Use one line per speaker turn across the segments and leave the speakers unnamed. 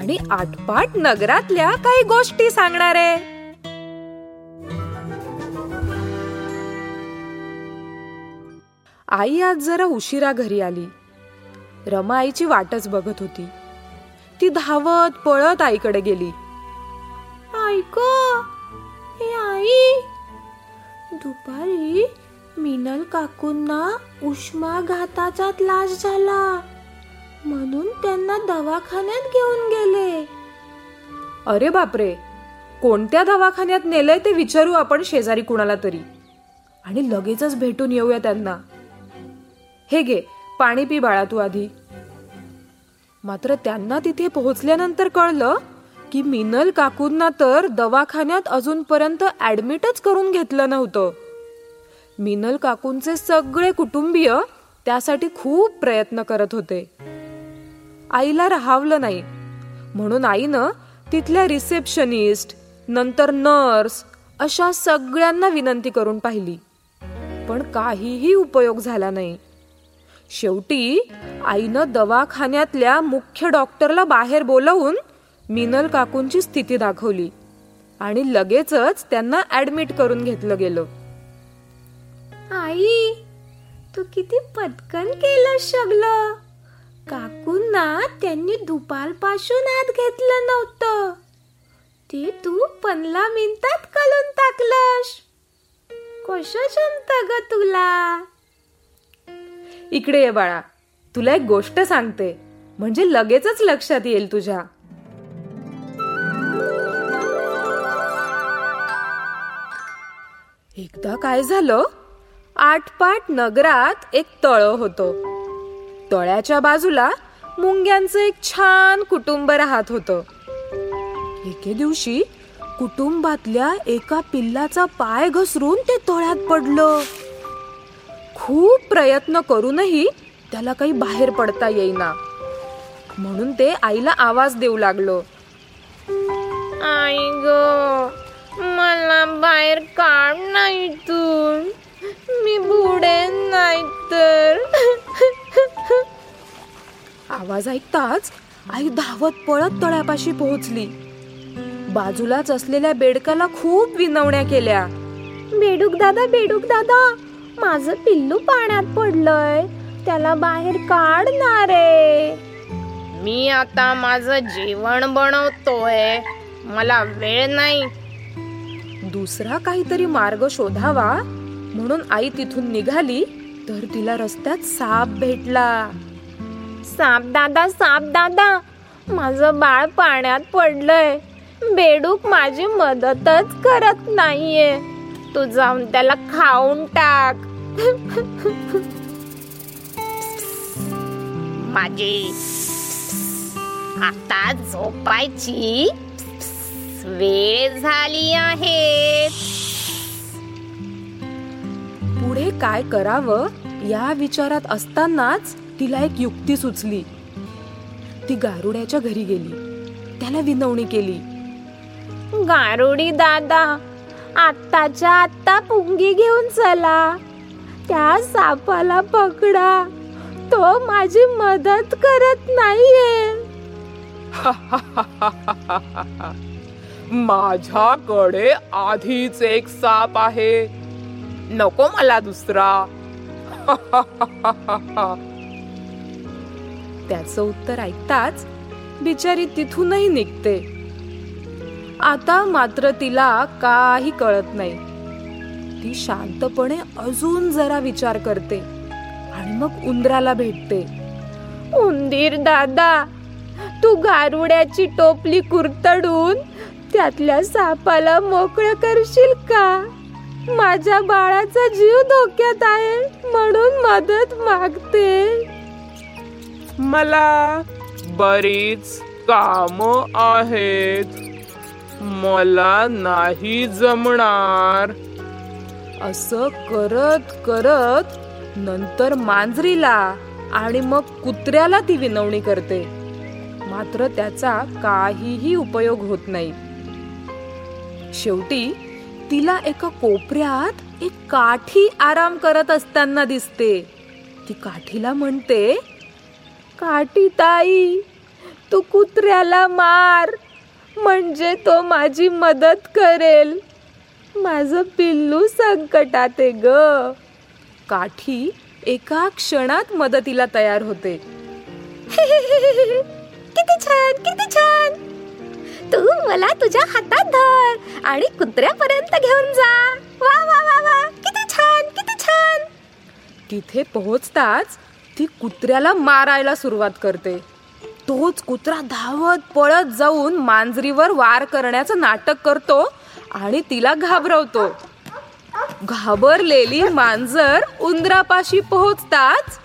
आणि आटपाट नगरातल्या काही गोष्टी सांगणार आहे. आई आज जरा उशिरा घरी आली. रमा आईची वाटच बघत होती. ती धावत पळत आईकडे गेली. ऐक हे आई दुपारी मिनल काकूंना उष्माघाताचा त्रास झाला. म्हणून त्यांना दवाखान्यात घेऊन गेले. अरे बापरे. कोणत्या दवाखान्यात नेलंय ते विचारू आपण शेजारी कुणाला तरी. आणि लगेचच भेटून येऊया त्यांना. हे घे पाणी पी बाळा तू आधी. मात्र त्यांना तिथे पोहोचल्यानंतर कळलं की मिनल काकूंना तर दवाखान्यात अजूनपर्यंत ऍडमिटच करून घेतलं नव्हतं. मिनल काकूंचे सगळे कुटुंबीय त्यासाठी खूप प्रयत्न करत होते. आईला राहावलं नाही. म्हणून आईनं तिथल्या रिसेप्शनिस्ट नंतर नर्स अशा सगळ्यांना विनंती करून पाहिली. पण काहीही उपयोग झाला नाही. शेवटी आईनं दवाखान्यातल्या मुख्य डॉक्टरला बाहेर बोलवून मिनल काकूंची स्थिती दाखवली आणि लगेचच त्यांना ऍडमिट करून घेतलं गेलं. आई तू किती पटकन केलं सगळं. काकूंना त्यांनी दुपारपासून आत घेतलं नव्हतं. ते तू पंधरा मिनिटात कलून टाकलंस. कसं जमत ग तुला? इकडे ये बाळा तुला एक गोष्ट सांगते म्हणजे लगेचच लक्षात येईल तुझ्या. एकदा काय झालं? आठपाट नगरात एक तळ होतं. तळ्याच्या बाजूला मुंग्यांचं एक छान कुटुंब राहत होतं. एके दिवशी कुटुंबातल्या एका पिल्लाचा पाय घसरून ते तळ्यात पडलं. खूप प्रयत्न करूनही त्याला काही बाहेर पडता येईना. म्हणून ते आईला आवाज देऊ लागलो. आई ग मला बाहेर काढ नाही तू मी बुडेन नाही तर. आवाज ऐकताच आई धावत पळत तळ्यापाशी पोहोचली. बाजूलाच असलेल्या बेडकाला खूप विनवण्या केल्या. बेडूक दादा बेडूक दादा माझं पिल्लू पाण्यात पडलंय. त्याला बाहेर काढणार. आहे
मी आता माझं जेवण बनवतोय. मला वेळ नाही.
दुसरा काहीतरी मार्ग शोधावा. म्हणून आई तिथून निघाली तर तिला रस्त्यात साप भेटला.
साप दादा साप दादा माझं बाळ पाण्यात पडलंय. बेडूक माझी मदतच करत नाहीये. तू जाऊन त्याला खाऊन टाक. माझी आता झोपायची वेळ झाली आहे.
पुढे काय करावं या विचारात असतानाच तिला एक युक्ती सुचली. ती गारुड्याच्या घरी गेली. त्याला विनवणी केली.
गारुडी दादा आत्ताच्या आत्ता पुंगी घेऊन चला. त्या सापाला पकडा. तो माझी मदत करत नाहीये.
माझ्याकडे आधीच एक साप आहे. नको मला दुसरा
त्याचं उत्तर ऐकताच बिचारी तिथूनही निघते. आता मात्र तिला काही कळत नाही. ती शांतपणे अजून जरा विचार करते आणि मग उंदराला भेटते.
उंदीर दादा तू गारुड्याची टोपली कुरतडून त्यातल्या सापाला मोकळं करशील का? माझ्या बाळाचा जीव धोक्यात आहे म्हणून मदत मागते.
मला बरीच काम आहेत. मला नाही जमणार.
असं करत करत नंतर मांजरीला आणि मग कुत्र्याला ती विनवणी करते. मात्र त्याचा काहीही उपयोग होत नाही. शेवटी तिला एका कोपऱ्यात एक काठी आराम करत असताना दिसते. ती काठीला म्हणते
काठी ताई तू कुत्र्याला मार म्हणजे तो माझी मदत करेल. माझं पिल्लू संकटात आहे ग.
काठी एका क्षणात मदतीला तयार होते.
किती छान किती छान! तू मला तुझ्या हातात धर आणि कुत्र्यापर्यंत घेऊन जा. वा वा वा वा. किती छान किती छान.
तिथे पोहोचताच ती कुत्र्याला मारायला सुरुवात करते. तोच कुत्रा धावत पळत जाऊन मांजरीवर वार करण्याचं नाटक करतो आणि तिला घाबरवतो. घाबरलेली मांजर उंदरापाशी पोहोचताच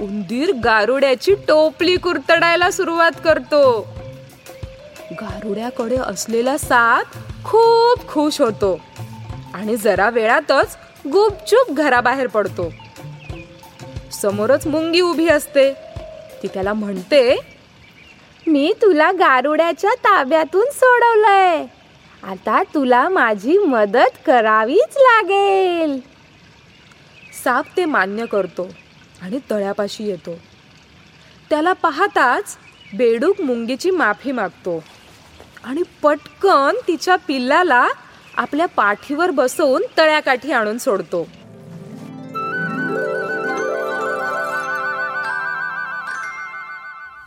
उंदीर गारुड्याची टोपली कुरतडायला सुरुवात करतो. गारुड्याकडे असलेला साप खूप खुश होतो. आणि जरा वेळातच गुपचूप घराबाहेर पडतो. समोरच मुंगी उभी असते. ती त्याला म्हणते
मी तुला गारुड्याच्या ताब्यातून सोडवलंय. आता तुला माझी मदत करावीच लागेल.
साप ते मान्य करतो आणि तळ्यापाशी येतो. त्याला पाहताच बेडूक मुंगीची माफी मागतो. आणि पटकन तिच्या पिल्लाला आपल्या पाठीवर बसवून तळ्याकाठी आणून सोडतो.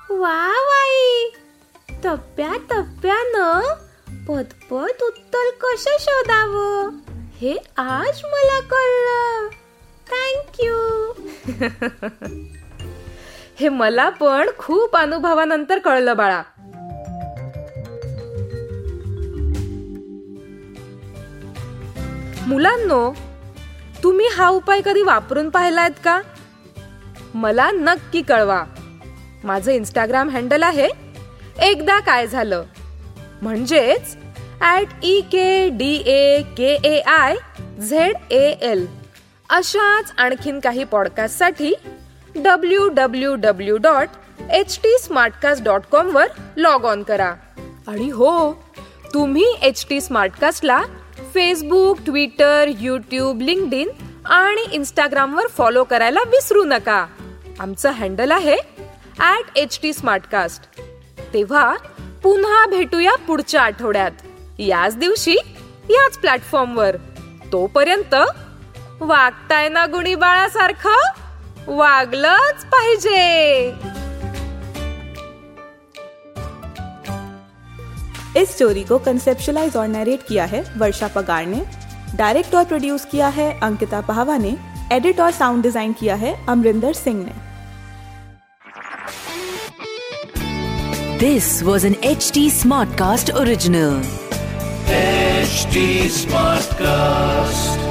वा वाई. टप्प्या टप्प्यानं पदपद उत्तर कसं शोधावं? हे आज मला कळलं. थँक्यू
हे मला पण खूप अनुभवानंतर कळलं बाळा. मुलांनो तुम्ही हा उपाय कधी वापरून पाहिलायत का? मला नक्की कळवा. माझं इंस्टाग्राम हँडल आहे एकदा काय झालं. म्हणजेच at E K D A K A I Z A L अशाच आणखीन काही पॉडकास्टसाठी W W W dot H T Smartcast dot com वर लॉग ऑन करा. आणि हो तुम्ही एच टी स्मार्टकास्टला फेसबुक ट्विटर यूट्यूब इन आणि इंस्टाग्रामवर फॉलो करायला विसरू नका. आमचं हँडल आहे ॲट एच टी स्मार्टकास्ट तेव्हा पुन्हा भेटूया पुढच्या आठवड्यात. याच दिवशी याच प्लॅटफॉर्मवर तोपर्यंत वागताय ना गुणी बाळासारखं? वागलंच पाहिजे!
इस स्टोरी को कंसेप्शलाइज और नरेट किया है वर्षा पगार ने। डायरेक्ट और प्रोड्यूस किया है अंकिता पहावा ने। एडिट और साउंड डिज़ाइन किया है अमरिंदर सिंह ने।
This was an H T
Smartcast original smart Smartcast.